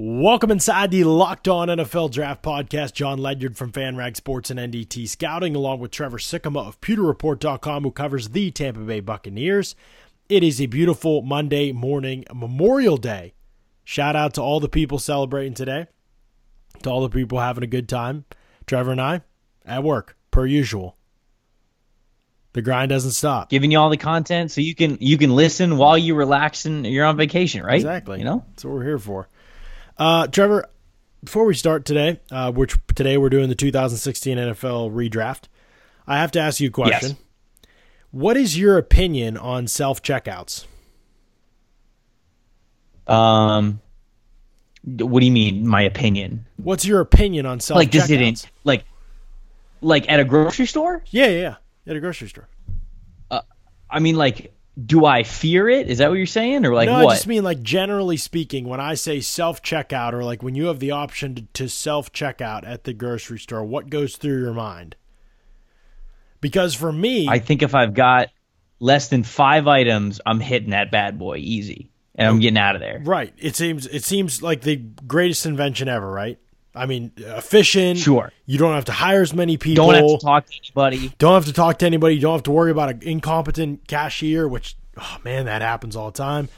Welcome inside the Locked On NFL Draft Podcast. John Ledyard from FanRag Sports and NDT Scouting, along with Trevor Sikkema of PewterReport.com, who covers the Tampa Bay Buccaneers. It is a beautiful Monday morning, Memorial Day. Shout out to all the people celebrating today, to all the people having a good time. Trevor and I at work, per usual. The grind doesn't stop. Giving you all the content so you can you can listen while you relax and you're on vacation, right? Exactly. You know, that's what we're here for. Uh, Trevor, before we start today, uh, which today we're doing the 2016 NFL redraft, I have to ask you a question. Yes. What is your opinion on self checkouts? Um, what do you mean? My opinion? What's your opinion on self Like, it in, like, like at a grocery store? Yeah, yeah, yeah, at a grocery store. Uh, I mean, like, do I fear it? Is that what you're saying, or like no, what? I just mean like generally speaking, when I say self checkout or like when you have the option to, to self checkout at the grocery store, what goes through your mind? Because for me, I think if I've got less than five items, I'm hitting that bad boy easy, and I'm getting out of there. right, it seems it seems like the greatest invention ever, right? I mean, efficient. Sure. You don't have to hire as many people. Don't have to talk to anybody. Don't have to talk to anybody. You don't have to worry about an incompetent cashier, which oh man, that happens all the time.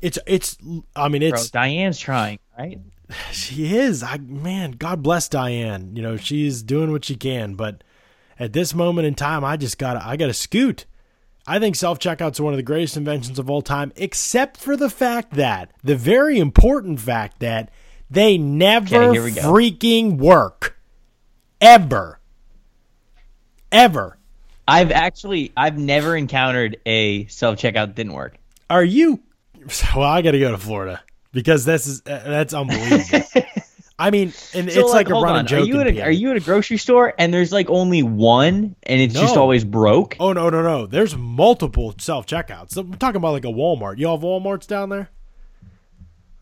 It's it's. I mean, Bro, it's Diane's trying, right? she is. I man, God bless Diane. You know, she's doing what she can, but at this moment in time, I just gotta I gotta scoot. I think self checkouts are one of the greatest inventions of all time, except for the fact that the very important fact that they never Okay, here we go. freaking work. Ever. Ever. I've actually I've never encountered a self checkout that didn't work. Are you? Well, I got to go to Florida because this is uh, that's unbelievable. I mean, and So, it's like, a hold running on. joke. Are you at a, are you at a grocery store and there's like only one and it's just always broke? Oh no no no! There's multiple self checkouts. I'm talking about like a Walmart. You all have WalMarts down there?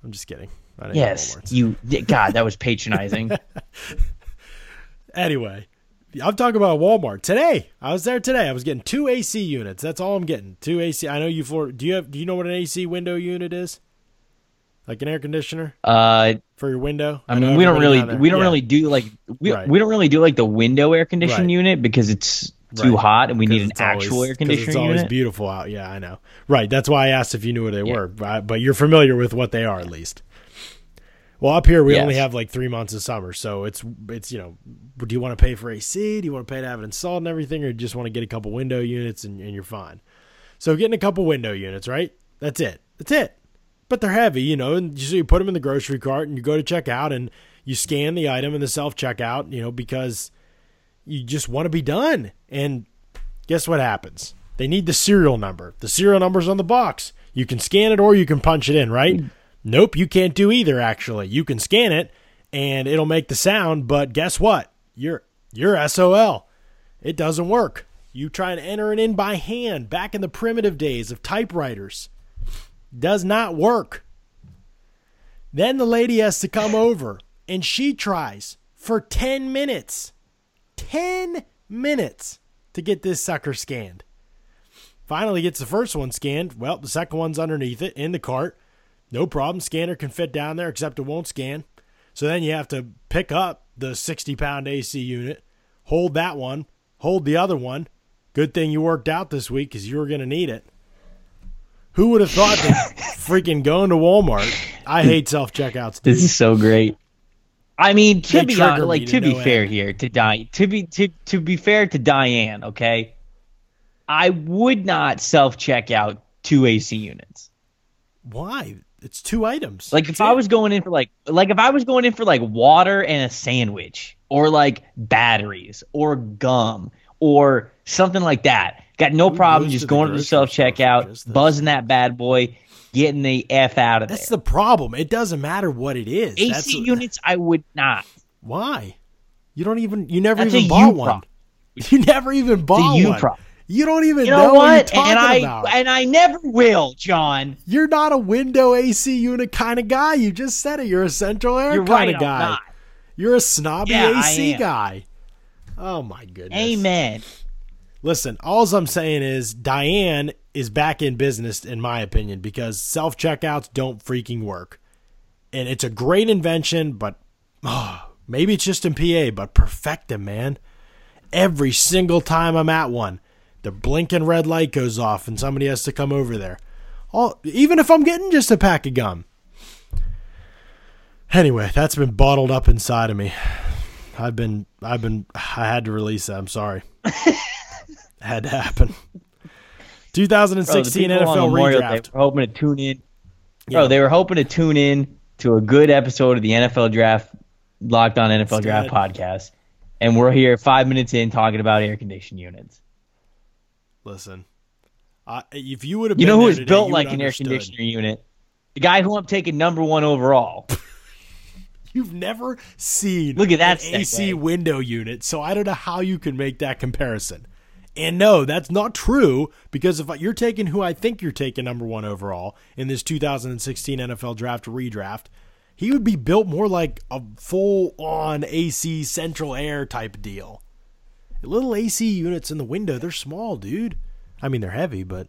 I'm just kidding. I yes, you. God, that was patronizing. Anyway, I'm talking about Walmart today. I was there today. I was getting two AC units. That's all I'm getting. Two AC. I know you for. Do you have? Do you know what an AC window unit is? Like an air conditioner uh, for your window. I know mean, we don't really we don't yeah. really do like we, Right. we don't really do like the window air conditioning Right. unit because it's too Right. hot and we need an actual always- air 'cause conditioning It's always unit. beautiful out. Yeah, I know. Right. That's why I asked if you knew what they were. Right? But you're familiar with what they are at least. Well, up here we Yes. only have like three months of summer, so it's it's you know, do you want to pay for AC? Do you want to pay to have it installed and everything, or you just want to get a couple window units and, and you're fine? So getting a couple window units, right? That's it. That's it. But they're heavy, you know, and so you put them in the grocery cart and you go to check out and you scan the item in the self checkout, you know, because you just want to be done. And guess what happens? They need the serial number. The serial number's on the box. You can scan it or you can punch it in, right? Nope, you can't do either actually. You can scan it and it'll make the sound, but guess what? You're you're SOL. It doesn't work. You try and enter it in by hand back in the primitive days of typewriters. Does not work. Then the lady has to come over and she tries for 10 minutes. 10 minutes to get this sucker scanned. Finally gets the first one scanned. Well, the second one's underneath it in the cart. No problem. Scanner can fit down there, except it won't scan. So then you have to pick up the 60 pound AC unit, hold that one, hold the other one. Good thing you worked out this week because you were going to need it. Who would have thought that freaking going to Walmart? I hate self checkouts. This is so great. I mean, to They be honest, like to to be no fair end. here to Di- to be to to be fair to Diane, okay, I would not self check out two AC units. Why? It's two items. Like if I was going in for like like if I was going in for like water and a sandwich or like batteries or gum or something like that. Got no Who problem just to going to the self checkout, buzzing that bad boy, getting the F out of That's there. That's the problem. It doesn't matter what it is. AC That's units I would not. Why? You don't even. You never That's even bought you one. You never even bought one. problem. You don't even You know, know, what, you're what? talking And I about. and I never will, John. you're not a window AC unit kind of guy. You just said it. You're a central air You're kind right. of guy. not. You're a snobby Yeah, AC guy. Oh my goodness. Amen. Listen, all I'm saying is Diane is back in business, in my opinion, because self checkouts don't freaking work. and it's a great invention, but oh, maybe it's just in PA, but perfect them, man. Every single time I'm at one, the blinking red light goes off and somebody has to come over there. All, even if I'm getting just a pack of gum. Anyway, that's been bottled up inside of me. I've been, I've been, I had to release that. I'm sorry. had to happen. 2016 Bro, the people on NFL Day redraft. were hoping to tune in. Bro, Yeah. they were hoping to tune in to a good episode of the NFL Draft, Locked On NFL Draft good. podcast, and we're here five minutes in talking about air conditioning units. Listen, I, if you would have, You know who was today, built like an air understood. conditioner unit? The guy who I'm taking number one overall. You've never seen Look at that an AC window unit, so I don't know how you can make that comparison. And no, that's not true because if you're taking who I think you're taking number one overall in this 2016 NFL draft redraft, he would be built more like a full on AC central air type deal. Little AC units in the window, they're small, dude. I mean, they're heavy, but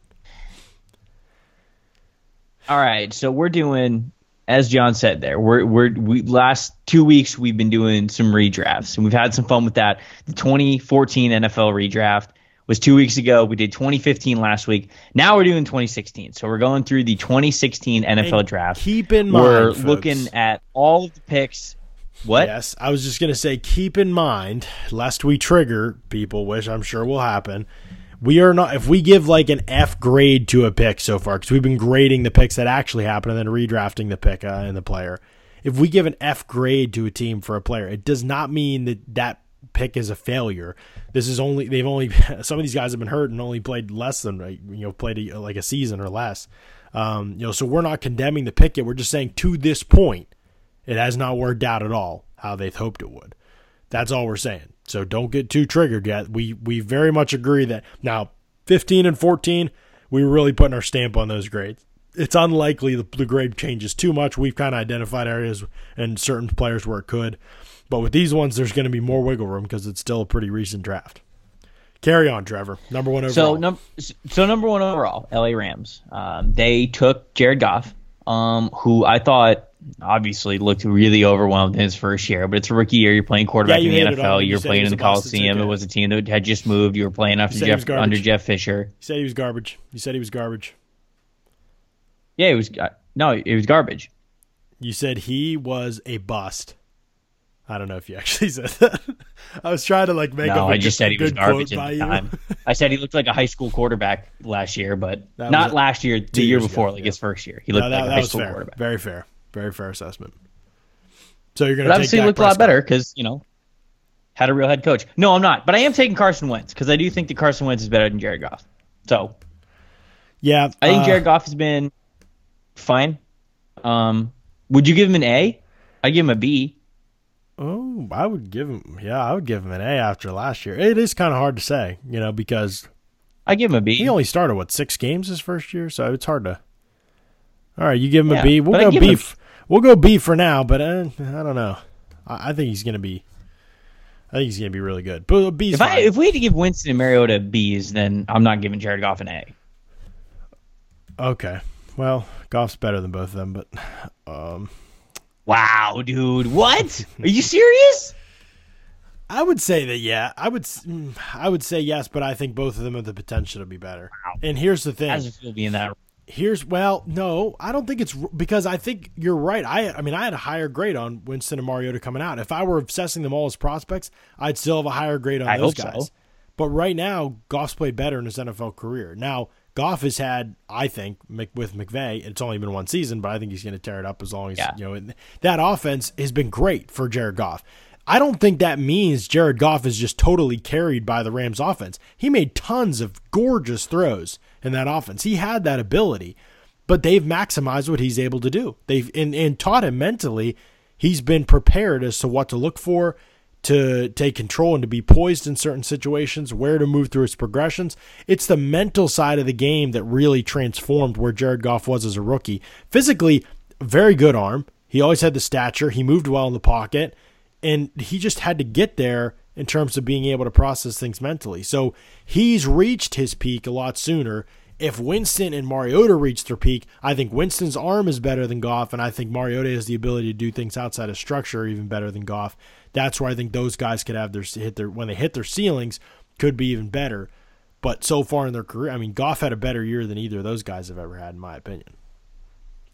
All right, so we're doing, as John said there, we're we're we last two weeks we've been doing some redrafts and we've had some fun with that. The 2014 NFL redraft was two weeks ago. We did 2015 last week. Now we're doing 2016. So we're going through the 2016 NFL And draft. keep in mind, we're folks- looking at all of the picks. What? Yes, I was just going to say, keep in mind, lest we trigger people, which I'm sure will happen. We are not, if we give like an F grade to a pick so far, because we've been grading the picks that actually happen and then redrafting the pick uh, and the player. If we give an F grade to a team for a player, it does not mean that that pick is a failure. This is only, they've only, some of these guys have been hurt and only played less than, you know, played a, like a season or less. Um, you know, so we're not condemning the pick yet. We're just saying to this point, it has not worked out at all how they hoped it would. That's all we're saying. So don't get too triggered yet. We we very much agree that now 15 and 14, we were really putting our stamp on those grades. It's unlikely the, the grade changes too much. We've kind of identified areas and certain players where it could. But with these ones, there's going to be more wiggle room because it's still a pretty recent draft. Carry on, Trevor. Number one overall. So num- so number one overall, LA Rams. Um, they took Jared Goff, um, who I thought obviously looked really overwhelmed in his first year, but it's a rookie year. You're playing quarterback Yeah, you in the hated on him. NFL. You You're playing in the a bust. It's Coliseum. It was a team that had just moved. You were playing after Jeff under Jeff Fisher. you said he was garbage. You said he was garbage. Yeah, it was uh, no, it was garbage. You said he was a bust. I don't know if you actually said that. I was trying to like make No, up a I just said he was garbage at the time. I said he looked like a high school quarterback last year, but not last year. The year before, ago, like yeah. his first year, he looked No, that, like a high school fair. quarterback. Very fair. Very fair assessment. So you're going to take obviously, looked a lot better because you know had a real head coach. No, I'm not, but I am taking Carson Wentz because I do think that Carson Wentz is better than Jared Goff. So Yeah, I think uh, Jared Goff has been fine. Um, would you give him an A? I give him a B. Oh, I would give him. Yeah, I would give him an A after last year. It is kind of hard to say, you know, because I give him a B. he only started what six games his first year, so it's hard to. All right, you give him a Yeah, B. We'll go B. him- We'll go B for now, but uh, I don't know. I, I think he's going to be. I think he's going to be really good. But B's if I if we had to give Winston and Mariota B's, then I'm not giving Jared Goff an A. okay. Well, Goff's better than both of them, but um, Wow, dude, what? Are you serious? I would say that yeah, I would mm, I would say yes, but I think both of them have the potential to be better. Wow. And here's the thing. How's it feel being that? Here's well, no, I don't think it's because I think you're right. I I mean, I had a higher grade on Winston and Mariota coming out. If I were assessing them all as prospects, I'd still have a higher grade on I those hope so. guys. But right now, Goff's played better in his NFL career. Now, Goff has had, I think, with McVay, it's only been one season, but I think he's going to tear it up as long as Yeah. you know. That offense has been great for Jared Goff. I don't think that means Jared Goff is just totally carried by the Rams offense. He made tons of gorgeous throws in that offense. He had that ability, but they've maximized what he's able to do. They've and, and taught him mentally. He's been prepared as to what to look for, to take control and to be poised in certain situations, where to move through his progressions. It's the mental side of the game that really transformed where Jared Goff was as a rookie. Physically, very good arm. He always had the stature. He moved well in the pocket and he just had to get there in terms of being able to process things mentally. So he's reached his peak a lot sooner, If Winston and Mariota reach their peak, I think Winston's arm is better than Goff, and I think Mariota has the ability to do things outside of structure even better than Goff. That's where I think those guys could have their hit their when they hit their ceilings could be even better. But so far in their career, I mean, Goff had a better year than either of those guys have ever had, in my opinion.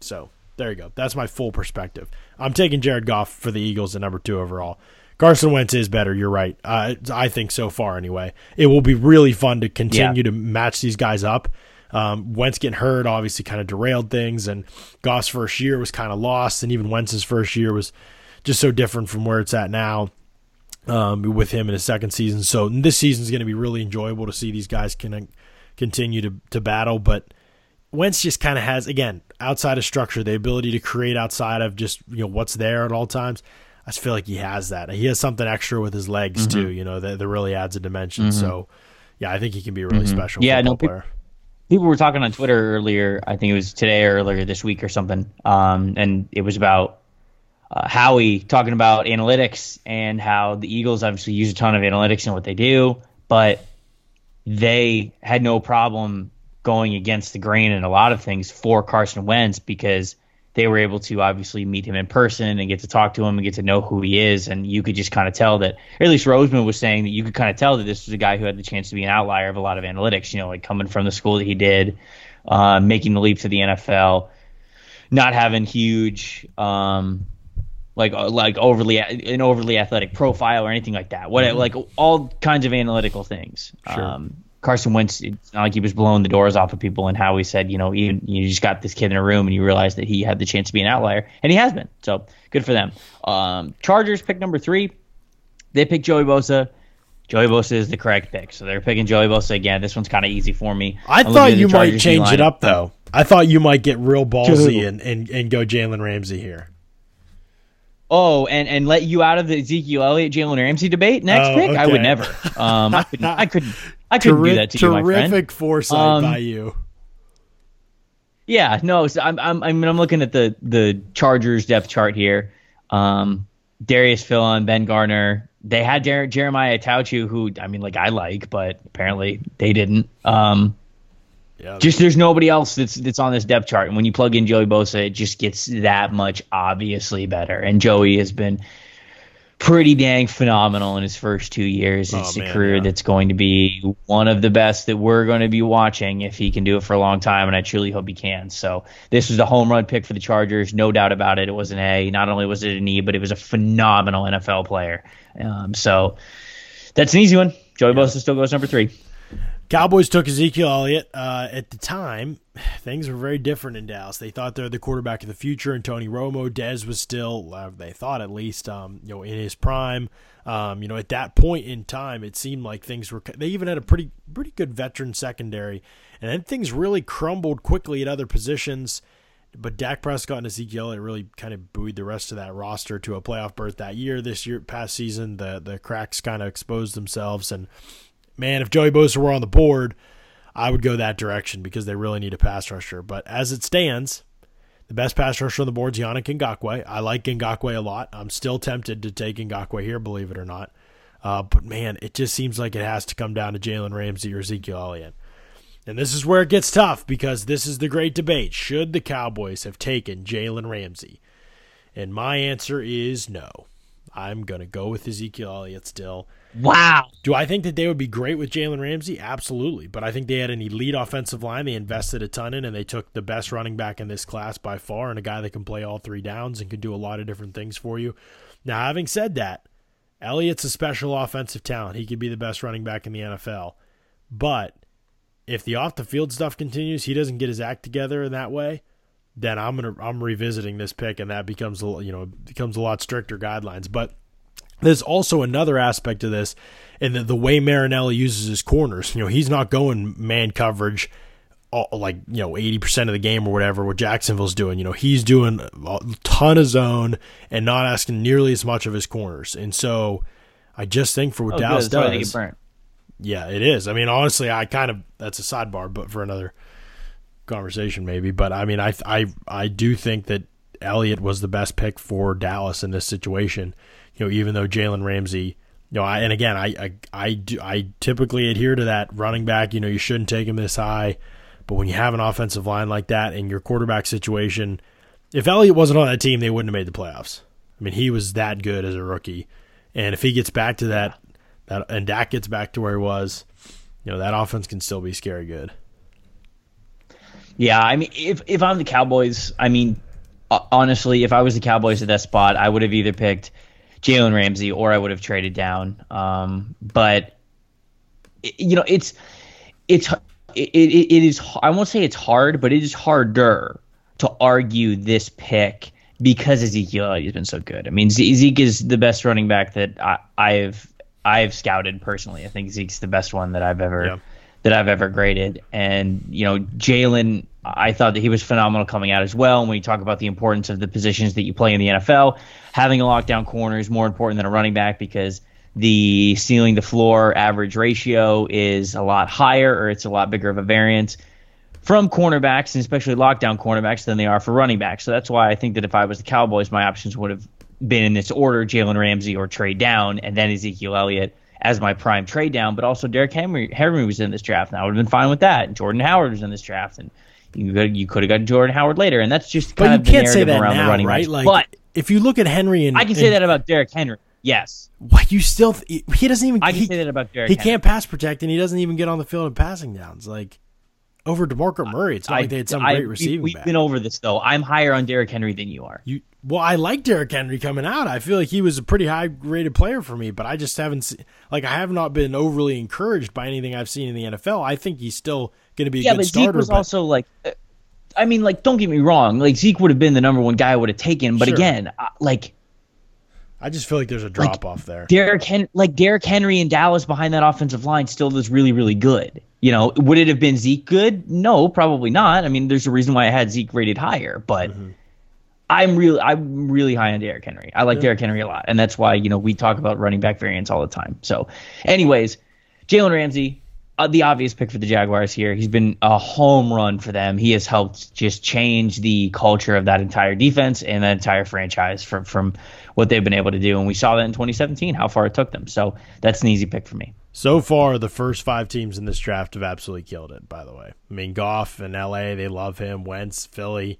So there you go. That's my full perspective. I'm taking Jared Goff for the Eagles at number two overall. Carson Wentz is better. You're right. Uh, I think so far anyway. It will be really fun to continue yeah. to match these guys up. Um, Wentz getting hurt obviously kind of derailed things, and Goff's first year was kind of lost, and even Wentz's first year was just so different from where it's at now um, with him in his second season. So this season is going to be really enjoyable to see these guys can continue to to battle, but. Wentz just kind of has again outside of structure the ability to create outside of just you know what's there at all times. I just feel like he has that. He has something extra with his legs mm-hmm. too. You know that, that really adds a dimension. Mm-hmm. So yeah, I think he can be a really mm-hmm. special. Yeah, no, player. People were talking on Twitter earlier. I think it was today or earlier this week or something. Um, and it was about uh, Howie talking about analytics and how the Eagles obviously use a ton of analytics in what they do, but they had no problem going against the grain in a lot of things for Carson Wentz because they were able to obviously meet him in person and get to talk to him and get to know who he is. And you could just kind of tell that, or at least Roseman was saying that you could kind of tell that this was a guy who had the chance to be an outlier of a lot of analytics, you know, like coming from the school that he did, uh, making the leap to the NFL, not having huge, um, like uh, like overly an overly athletic profile or anything like that. What mm-hmm. like all kinds of analytical things. Sure. Um, Carson Wentz, it's not like he was blowing the doors off of people, and how he said, you know, you, you just got this kid in a room and you realize that he had the chance to be an outlier, and he has been. So good for them. Um, Chargers pick number three. They pick Joey Bosa. Joey Bosa is the correct pick, so they're picking Joey Bosa again. This one's kind of easy for me. I I'm thought you might change it up though. I thought you might get real ballsy and, and, and go Jalen Ramsey here. Oh, and, and let you out of the Ezekiel Elliott Jalen Ramsey debate next oh, pick? Okay. I would never. Um, I couldn't. I couldn't. I couldn't Terri- do that to you, my friend. Terrific foresight um, by you. Yeah, no, so I'm I'm I mean, I'm looking at the the Chargers depth chart here. Um, Darius Philon, Ben Garner. They had Jer- Jeremiah Attaochu, who I mean, like I like, but apparently they didn't. Um, yeah, just there's nobody else that's that's on this depth chart, and when you plug in Joey Bosa, it just gets that much obviously better. And Joey has been pretty dang phenomenal in his first two years. It's oh, man, a career yeah. that's going to be one of the best that we're going to be watching if he can do it for a long time, and I truly hope he can. So this was a home run pick for the Chargers, no doubt about it. It was an A. Not only was it an E, but it was a phenomenal NFL player. Um, so that's an easy one. Joey yeah. Bosa still goes number three. Cowboys took Ezekiel Elliott. Uh, at the time, things were very different in Dallas. They thought they're the quarterback of the future, and Tony Romo, Dez was still, uh, they thought at least, um, you know, in his prime. Um, you know, at that point in time, it seemed like things were. They even had a pretty pretty good veteran secondary, and then things really crumbled quickly at other positions. But Dak Prescott and Ezekiel it really kind of buoyed the rest of that roster to a playoff berth that year. This year, past season, the the cracks kind of exposed themselves, and man, if Joey Bosa were on the board, I would go that direction because they really need a pass rusher. But as it stands, the best pass rusher on the board is Yannick Ngakoue. I like Ngakoue a lot. I'm still tempted to take Ngakoue here, believe it or not. Uh, but man, it just seems like it has to come down to Jalen Ramsey or Ezekiel Elliott. And this is where it gets tough because this is the great debate. Should the Cowboys have taken Jalen Ramsey? And my answer is no. I'm going to go with Ezekiel Elliott still. Wow. Do I think that they would be great with Jalen Ramsey? Absolutely. But I think they had an elite offensive line they invested a ton in, and they took the best running back in this class by far, and a guy that can play all three downs and can do a lot of different things for you. Now, having said that, Elliott's a special offensive talent. He could be the best running back in the NFL. But if the off the field stuff continues, he doesn't get his act together in that way, then I'm gonna I'm revisiting this pick, and that becomes you know becomes a lot stricter guidelines. But there's also another aspect of this, and the, the way Marinelli uses his corners. You know, he's not going man coverage all, like you know 80% of the game or whatever what Jacksonville's doing. You know he's doing a ton of zone and not asking nearly as much of his corners. And so I just think for what oh, Dallas does yeah it is. I mean honestly I kind of that's a sidebar but for another conversation maybe. But I mean I I I do think that Elliott was the best pick for Dallas in this situation you know, even though Jalen Ramsey, you know, I, and again, I, I, I, do, I typically adhere to that running back. You know, you shouldn't take him this high, But when you have an offensive line like that and your quarterback situation, if Elliott wasn't on that team, they wouldn't have made the playoffs. I mean, he was that good as a rookie, and if he gets back to that, that and Dak gets back to where he was, you know, that offense can still be scary good. Yeah, I mean, if if I'm the Cowboys, I mean, uh, honestly, if I was the Cowboys at that spot, I would have either picked Jalen Ramsey or I would have traded down. Um, but you know, it's it's it, it, it is. I won't say it's hard, but it is harder to argue this pick because Ezekiel has been so good. I mean, Zeke is the best running back that I, I've I've scouted personally. I think Zeke's the best one that I've ever. Yeah that I've ever graded. And, you know, Jalen, I thought that he was phenomenal coming out as well. And when you talk about the importance of the positions that you play in the NFL, having a lockdown corner is more important than a running back because the ceiling to floor average ratio is a lot higher or it's a lot bigger of a variance from cornerbacks and especially lockdown cornerbacks than they are for running backs. So that's why I think that if I was the Cowboys, my options would have been in this order Jalen Ramsey or trade down and then Ezekiel Elliott as my prime trade down, but also Derek Henry, Henry was in this draft, and I would have been fine with that. And Jordan Howard was in this draft, and you could you could have gotten Jordan Howard later, and that's just kind but of you can't say that around now, the running right? Like, but if you look at Henry and I can say that about Derrick Henry. Yes. What you still th- he doesn't even I can he, say that about Derrick. He Henry. can't pass protect, and he doesn't even get on the field in passing downs. Like over Demarco Murray, it's not I, like they had some I, great receiving. We, have been over this though. I'm higher on Derrick Henry than you are. You well, I like Derrick Henry coming out. I feel like he was a pretty high rated player for me, but I just haven't seen, like I have not been overly encouraged by anything I've seen in the NFL. I think he's still going to be a yeah, good but starter. Zeke was but, also like. Uh, I mean, like, don't get me wrong. Like Zeke would have been the number one guy I would have taken, but sure. again, like, I just feel like there's a drop like, off there. Derrick Hen- like Derrick Henry and Dallas behind that offensive line still is really, really good. You know, would it have been Zeke good? No, probably not. I mean, there's a reason why I had Zeke rated higher, but mm-hmm. I'm really I'm really high on Derrick Henry. I like yeah. Derrick Henry a lot, and that's why you know we talk about running back variants all the time. So, anyways, Jalen Ramsey, uh, the obvious pick for the Jaguars here. He's been a home run for them. He has helped just change the culture of that entire defense and that entire franchise from from what they've been able to do. And we saw that in 2017, how far it took them. So that's an easy pick for me. So far, the first five teams in this draft have absolutely killed it. By the way, I mean Goff in L.A. They love him. Wentz, Philly.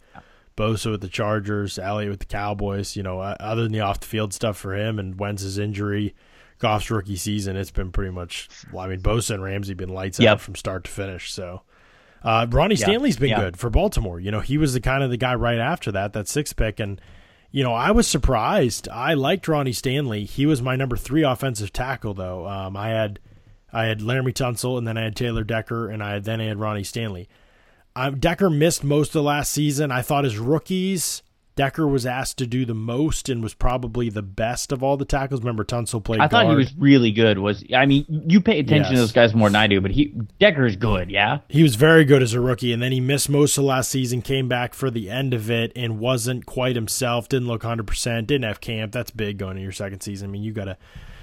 Bosa with the Chargers, Elliott with the Cowboys. You know, uh, other than the off the field stuff for him and Wentz's injury, Goff's rookie season, it's been pretty much. Well, I mean, Bosa and Ramsey been lights yep. out from start to finish. So, uh, Ronnie Stanley's been good for Baltimore. You know, he was the kind of the guy right after that, that six pick, and you know, I was surprised. I liked Ronnie Stanley. He was my number three offensive tackle, though. Um, I had I had Laremy Tunsil, and then I had Taylor Decker, and I then I had Ronnie Stanley. Um, Decker missed most of last season. I thought his rookies, Decker was asked to do the most and was probably the best of all the tackles. Remember, Tunsil played. I thought he was really good. Was I mean, you pay attention yes. to those guys more than I do, but he Decker is good. Yeah, he was very good as a rookie, and then he missed most of last season. Came back for the end of it and wasn't quite himself. Didn't look hundred percent. Didn't have camp. That's big going into your second season. I mean, you gotta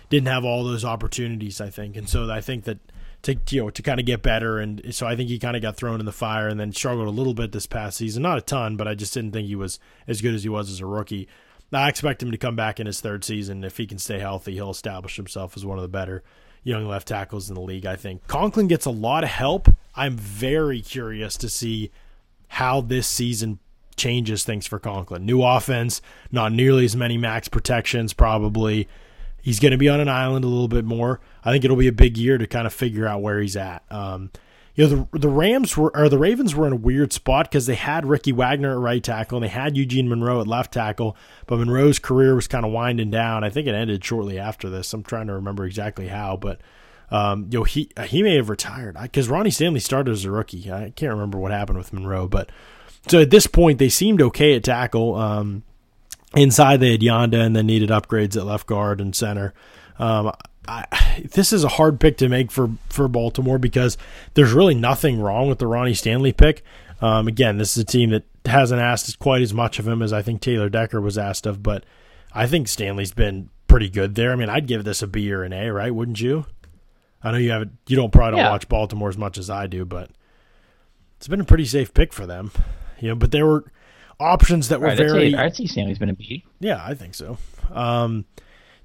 didn't have all those opportunities. I think, and so I think that to you know to kind of get better. And so I think he kind of got thrown in the fire and then struggled a little bit this past season. Not a ton, but I just didn't think he was as good as he was as a rookie. I expect him to come back in his third season. If he can stay healthy, he'll establish himself as one of the better young left tackles in the league. I think Conklin gets a lot of help. I'm very curious to see how this season changes things for Conklin. New offense, not nearly as many max protections, probably. He's going to be on an island a little bit more. I think it'll be a big year to kind of figure out where he's at. Um, you know, the the Rams were or the Ravens were in a weird spot because they had Ricky Wagner at right tackle and they had Eugene Monroe at left tackle, but Monroe's career was kind of winding down. I think it ended shortly after this. I'm trying to remember exactly how, but um, you know, he he may have retired because Ronnie Stanley started as a rookie. I can't remember what happened with Monroe, but so at this point they seemed okay at tackle. Um, Inside, they had Yanda and then needed upgrades at left guard and center. Um, I, this is a hard pick to make for, for Baltimore because there's really nothing wrong with the Ronnie Stanley pick. Um, again, this is a team that hasn't asked quite as much of him as I think Taylor Decker was asked of, but I think Stanley's been pretty good there. I mean, I'd give this a B or an A, right? Wouldn't you? I know you have you don't probably don't yeah. watch Baltimore as much as I do, but it's been a pretty safe pick for them. You know, but there were options that were right, very. I'd say Stanley's been a B. Yeah, I think so. Um,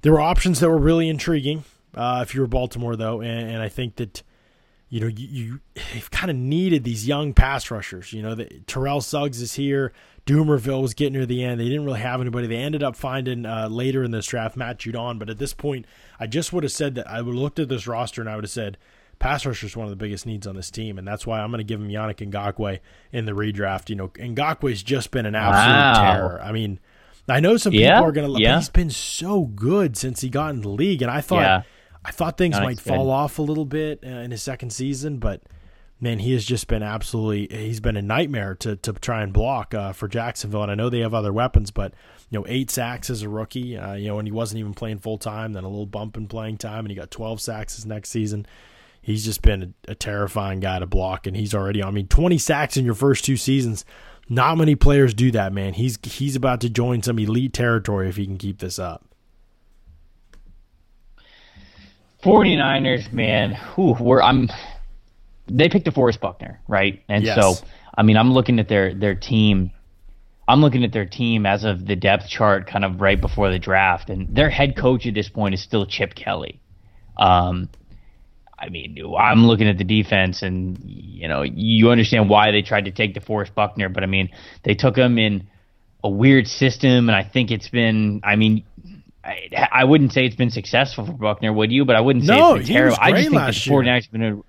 there were options that were really intriguing uh, if you were Baltimore, though, and, and, I think that you know, you, you kind of needed these young pass rushers. You know, the, Terrell Suggs is here. Dumervil was getting near the end. They didn't really have anybody. They ended up finding uh, later in this draft Matt Judon. But at this point, I just would have said that I would have looked at this roster and I would have said pass rusher is one of the biggest needs on this team, and that's why I'm going to give him Yannick Ngakoue in the redraft. You know, Ngakoue's just been an absolute wow. terror. I mean, I know some people yeah, are going to. Yeah. He's been so good since he got in the league, and I thought. Yeah. I thought things might fall off a little bit uh, in his second season, but man, he has just been absolutely he's been a nightmare to to try and block uh, for Jacksonville. And I know they have other weapons, but you know, eight sacks as a rookie, uh, you know, and he wasn't even playing full time. Then a little bump in playing time, and he got 12 sacks his next season. He's just been a, a terrifying guy to block, and he's already. I mean, 20 sacks in your first two seasons. Not many players do that, man. He's he's about to join some elite territory if he can keep this up. 49ers, man, whew, we're, I'm. They picked DeForest Buckner, right? And yes. so, I mean, I'm looking at their their team. I'm looking at their team as of the depth chart, kind of right before the draft, and their head coach at this point is still Chip Kelly. Um, I mean, I'm looking at the defense, and you know, you understand why they tried to take DeForest Buckner, but I mean, they took him in a weird system, and I think it's been. I mean, I, I, wouldn't say it's been successful for Buckner, would you? But I wouldn't say no, it's been terrible. I just think the 49ers have been a.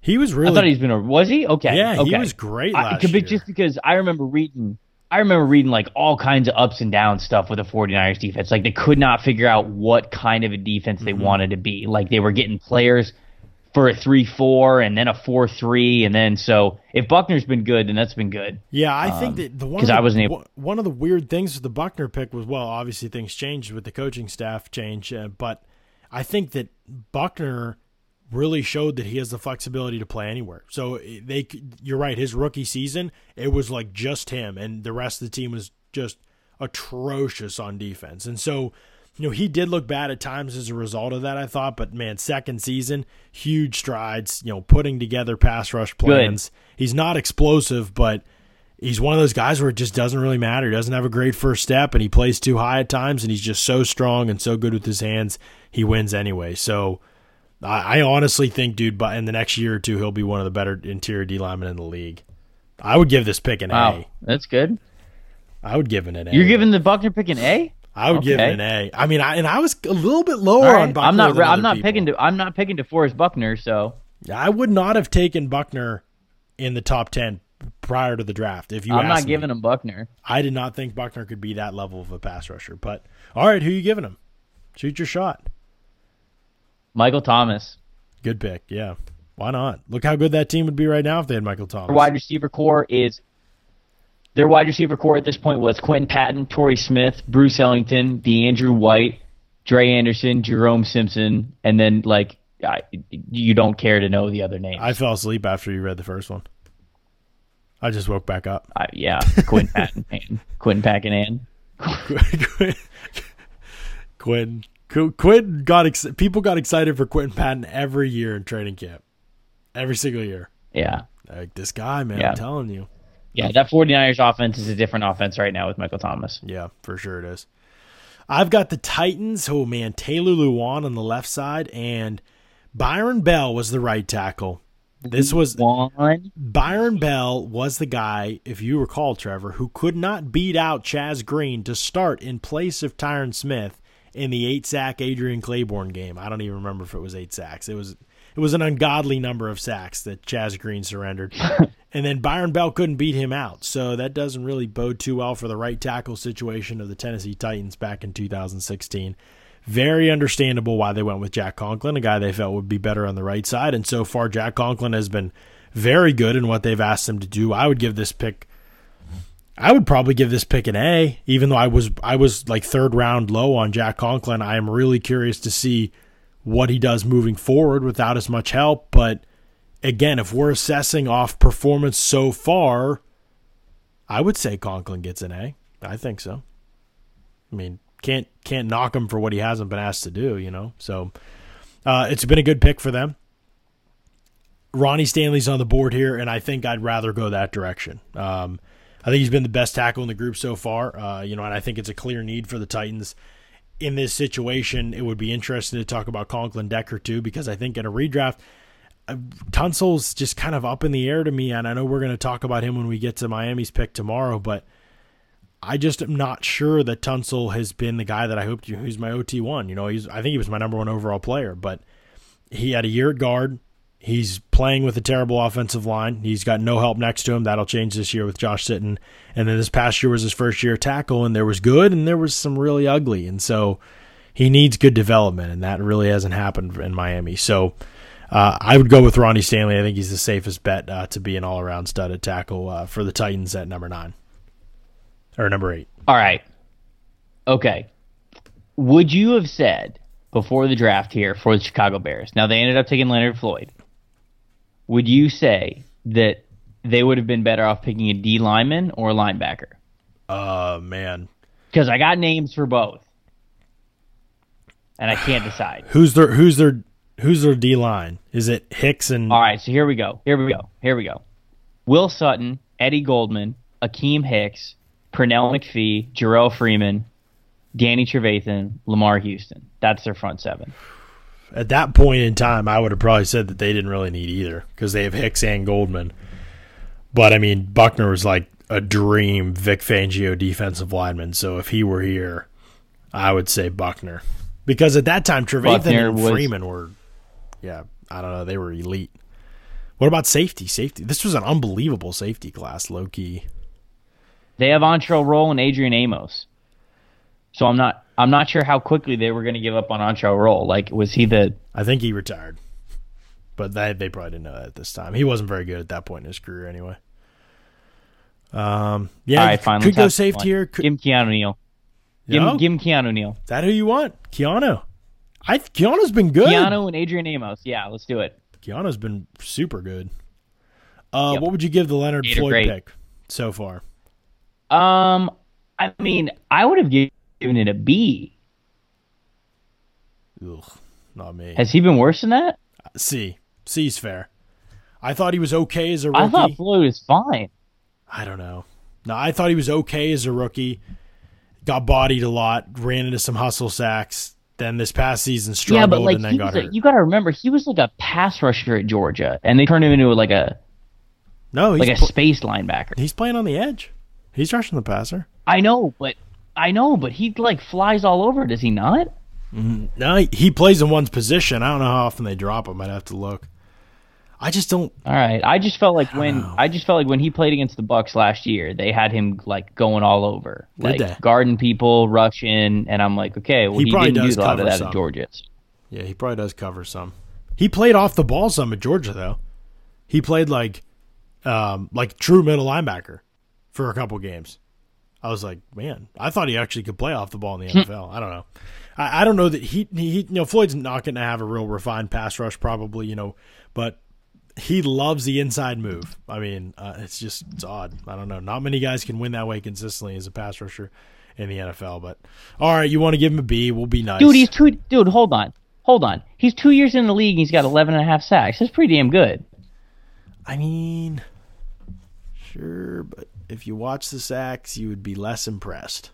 He was really. I thought he's been a. Was he? Okay. Yeah, okay. he was great last I, year. Just because I remember reading. I remember reading like all kinds of ups and downs stuff with the 49ers defense. Like they could not figure out what kind of a defense they mm-hmm. wanted to be. Like they were getting players for a three four and then a four three and then so if Buckner's been good then that's been good. Yeah, I um, think that the one I wasn't able. One of the weird things with the Buckner pick was well, obviously things changed with the coaching staff change, uh, but I think that Buckner really showed that he has the flexibility to play anywhere. So they, you're right. His rookie season, it was like just him, and the rest of the team was just atrocious on defense, and so you know, he did look bad at times as a result of that, I thought, but man, second season, huge strides, you know, putting together pass rush plans. Good. He's not explosive, but he's one of those guys where it just doesn't really matter. He doesn't have a great first step and he plays too high at times and he's just so strong and so good with his hands, he wins anyway. So I, I honestly think, dude, but in the next year or two, he'll be one of the better interior D linemen in the league. I would give this pick an wow, A. That's good. I would give it an A. You're giving the Buckner pick an A? I would okay. give it an A. I mean, I and I was a little bit lower right. on Buckner. I'm not. I'm not people. picking. To, I'm not picking DeForest Buckner. So I would not have taken Buckner in the top ten prior to the draft. If you, I'm not me. giving him Buckner. I did not think Buckner could be that level of a pass rusher. But all right, who you giving him? Shoot your shot. Michael Thomas. Good pick. Yeah. Why not? Look how good that team would be right now if they had Michael Thomas. wide receiver core is their wide receiver core at this point was Quinton Patton, Torrey Smith, Bruce Ellington, DeAndrew White, Dre Anderson, Jerome Simpson, and then like I, you don't care to know the other names. I fell asleep after you read the first one. I just woke back up. Uh, yeah, Quinton Patton and Quinton Patton and Quinn. Quinn got ex- people got excited for Quinton Patton every year in training camp, every single year. Yeah, like this guy, man. Yeah. I'm telling you. Yeah, mm. that 49ers offense is a different offense right now with Michael Thomas. Yeah, for sure it is. I've got the Titans. Oh man, Taylor Lewan on the left side, and Byron Bell was the right tackle. This was one. Byron Bell was the guy, if you recall, Trevor, who could not beat out Chaz Green to start in place of Tyron Smith in the eight sack Adrian Clayborn game. I don't even remember if it was eight sacks. It was it was an ungodly number of sacks that Chaz Green surrendered. and then Byron Bell couldn't beat him out. So that doesn't really bode too well for the right tackle situation of the Tennessee Titans back in 2016. Very understandable why they went with Jack Conklin, a guy they felt would be better on the right side. And so far, Jack Conklin has been very good in what they've asked him to do. I would give this pick. I would probably give this pick an A, even though I was I was like third round low on Jack Conklin. I am really curious to see what he does moving forward without as much help. But again, if we're assessing off performance so far, I would say Conklin gets an A. I think so. I mean, can't can't knock him for what he hasn't been asked to do, you know. So uh, it's been a good pick for them. Ronnie Stanley's on the board here, and I think I'd rather go that direction. Um, I think he's been the best tackle in the group so far, uh, you know, and I think it's a clear need for the Titans in this situation, it would be interesting to talk about Conklin Decker too, because I think in a redraft, Tunsil's just kind of up in the air to me, and I know we're going to talk about him when we get to Miami's pick tomorrow, but I just am not sure that Tunsil has been the guy that I hoped he's my OT one. You know, he's I think he was my number one overall player, but he had a year at guard. He's playing with a terrible offensive line. He's got no help next to him. That'll change this year with Josh Sitton. And then this past year was his first year tackle, and there was good and there was some really ugly. And so he needs good development, and that really hasn't happened in Miami. So uh, I would go with Ronnie Stanley. I think he's the safest bet uh, to be an all around stud at tackle uh, for the Titans at number nine or number eight. All right. Okay. Would you have said before the draft here for the Chicago Bears? Now they ended up taking Leonard Floyd would you say that they would have been better off picking a D lineman or a linebacker? Uh, man. Because I got names for both, and I can't decide. who's their Who's their Who's their D line? Is it Hicks and? All right, so here we go. Here we go. Here we go. Will Sutton, Eddie Goldman, Akiem Hicks, Pernell McPhee, Jerrell Freeman, Danny Trevathan, Lamar Houston. That's their front seven at that point in time, I would have probably said that they didn't really need either because they have Hicks and Goldman. But I mean, Buckner was like a dream Vic Fangio defensive lineman. So if he were here, I would say Buckner because at that time Trevathan and. Freeman were, yeah, I don't know, they were elite. What about safety? Safety. This was an unbelievable safety class, low key. They have Antrel Rolle and Adrian Amos. So I'm not I'm not sure how quickly they were going to give up on Antrel Rolle. Like, was he the? I think he retired, but they they probably didn't know that at this time. He wasn't very good at that point in his career, anyway. Um, yeah, All right, fine, could go safety one. here. Could... Give him Keanu Neal. Give, him, give him Keanu Neal. That who you want? Keanu. I Keanu's been good. Keanu and Adrian Amos. Yeah, let's do it. Keanu's been super good. Uh, yep. What would you give the Leonard Floyd great. pick so far? Um, I mean, I would have given it a B. Ugh, not me. Has he been worse than that? C. C's fair. I thought he was okay as a rookie. I thought Floyd was fine. I don't know. No, I thought he was okay as a rookie. Got bodied a lot, ran into some hustle sacks. Then this past season struggled yeah, but like, and then got hurt. you got to remember, he was like a pass rusher at Georgia, and they turned him into like a no, like a pl- space linebacker. He's playing on the edge. He's rushing the passer. I know, but I know, but he like flies all over, does he not? Mm, no, he plays in one's position. I don't know how often they drop him. I'd have to look. I just don't. All right, I just felt like when know. I just felt like when he played against the Bucs last year, they had him like going all over, Did like they? guarding people, rushing, and I'm like, okay, well, he, he didn't do a lot of that some. at Georgia. Yeah, he probably does cover some. He played off the ball some at Georgia though. He played like, um, like true middle linebacker for a couple games. I was like, man, I thought he actually could play off the ball in the hmm. NFL. I don't know. I, I don't know that he, he, you know, Floyd's not going to have a real refined pass rush, probably, you know, but he loves the inside move. I mean, uh, it's just it's odd. I don't know. Not many guys can win that way consistently as a pass rusher in the NFL. But all right, you want to give him a B? We'll be nice, dude. He's two. Dude, hold on, hold on. He's two years in the league. and He's got 11 and a half sacks. That's pretty damn good. I mean, sure, but if you watch the sacks, you would be less impressed.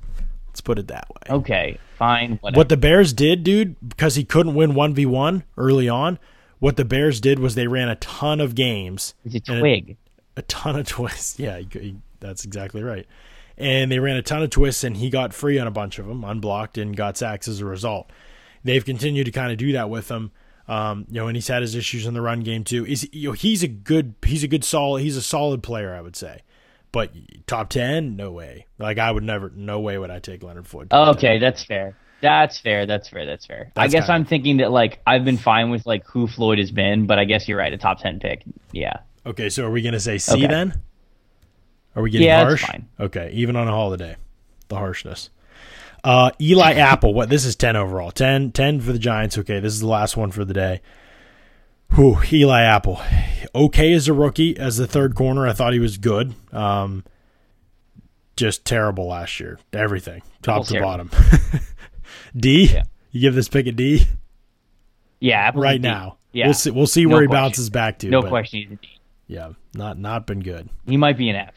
Let's put it that way. Okay, fine. Whatever. What the Bears did, dude, because he couldn't win one v one early on. What the Bears did was they ran a ton of games. It's a twig. A, a, ton of twists. Yeah, he, he, that's exactly right. And they ran a ton of twists, and he got free on a bunch of them, unblocked, and got sacks as a result. They've continued to kind of do that with him. Um, you know, and he's had his issues in the run game too. Is you know he's a good he's a good solid he's a solid player I would say. But top ten, no way. Like I would never, no way would I take Leonard Floyd. okay, 10. that's fair. That's fair. That's fair. That's fair. That's I guess I'm thinking that like I've been fine with like who Floyd has been, but I guess you're right. A top ten pick. Yeah. Okay, so are we gonna say C okay. then? Are we getting yeah, harsh? fine. Okay, even on a holiday, the harshness. Uh, Eli Apple. What? This is ten overall. 10, 10 for the Giants. Okay, this is the last one for the day. Whew, Eli Apple. Okay as a rookie, as the third corner. I thought he was good. Um, just terrible last year. Everything, top to bottom. D. Yeah. You give this pick a D. Yeah, right now. Yeah, we'll see. We'll see no where question. he bounces back to. No question, he's a D. Yeah, not not been good. He might be an F.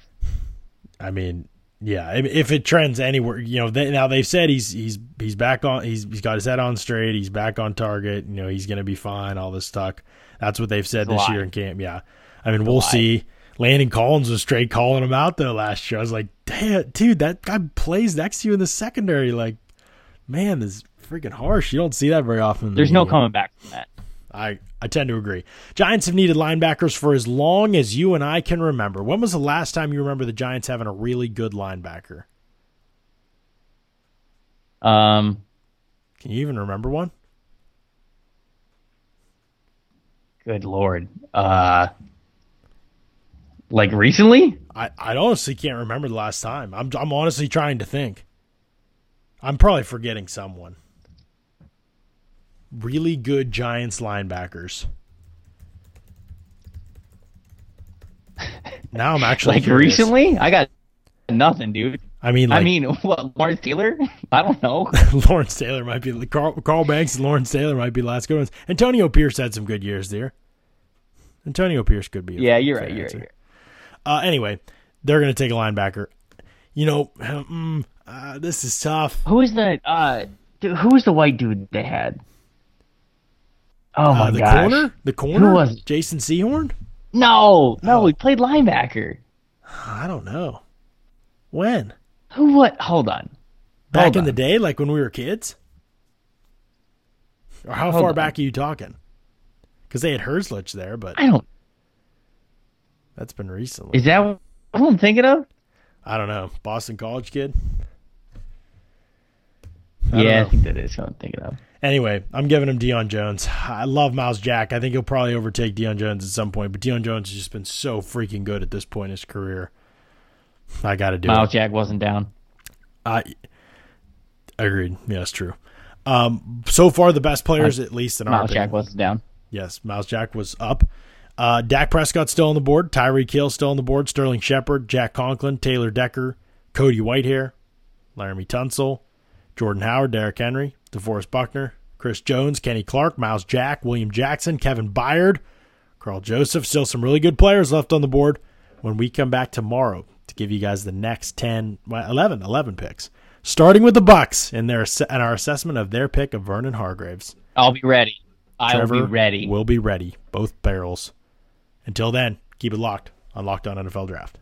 I mean, Yeah, if- it trends anywhere, you know. They, now they've said he's he's he's back on. He's he's got his head on straight. He's back on target. You know, he's going to be fine. All this stuff. That's what they've said It's this year in camp. Yeah, I mean, we'll see. Landon Collins was straight calling him out though last year. I was like, damn, dude, that guy plays next to you in the secondary. Like, man, this is freaking harsh. You don't see that very often. in the There's no coming back from that. I, I tend to agree. Giants have needed linebackers for as long as you and I can remember. When was the last time you remember the Giants having a really good linebacker? Um, Can you even remember one? good lord. Uh, like recently? I, I honestly can't remember the last time. I'm I'm honestly trying to think. I'm probably forgetting someone. Really good Giants linebackers. Now I'm actually Like curious. recently? I got nothing, dude. I mean, like, I mean, what? Lawrence Taylor? I don't know. Lawrence Taylor might be Carl, Carl Banks and Lawrence Taylor might be the last good ones. Antonio Pierce had some good years there. Antonio Pierce could be. yeah, you're right. You're right. Uh, anyway, they're going to take a linebacker. You know, mm, uh, this is tough. Who is the uh? Who was the white dude they had? Oh my Uh, the gosh! corner, the corner, was it? Jason Sehorn. No, no, Oh. he played linebacker. I don't know when. Who? What? Hold on. Back Hold in on. the day, like when we were kids, or how Hold far on. back are you talking? Because they had Herzlich there, but I don't. that's been recently. Is that what I'm thinking of? I don't know. Boston College kid. I yeah. I think that is what I'm thinking of. Anyway, I'm giving him Deion Jones. I love Myles Jack. I think he'll probably overtake Deion Jones at some point, but Deion Jones has just been so freaking good at this point in his career. I got to do it. Myles it. Jack wasn't down. I agreed. Yeah, that's true. Um, so far, the best players, at least in our Myles Jack wasn't down. Yes, Myles Jack was up. Uh, Dak Prescott's still on the board. Tyreek Hill still on the board. Sterling Shepard, Jack Conklin, Taylor Decker, Cody Whitehair, Laremy Tunsil, Jordan Howard, Derrick Henry, DeForest Buckner, Chris Jones, Kenny Clark, Myles Jack, William Jackson, Kevin Byard, Karl Joseph. Still some really good players left on the board when we come back tomorrow to give you guys the next 10, 11, 11 picks. Starting with the Bucs and their and our assessment of their pick of Vernon Hargreaves. I'll be ready. I'll Trevor be ready. We'll be ready. Both barrels. Until then, keep it locked on Locked On NFL Draft.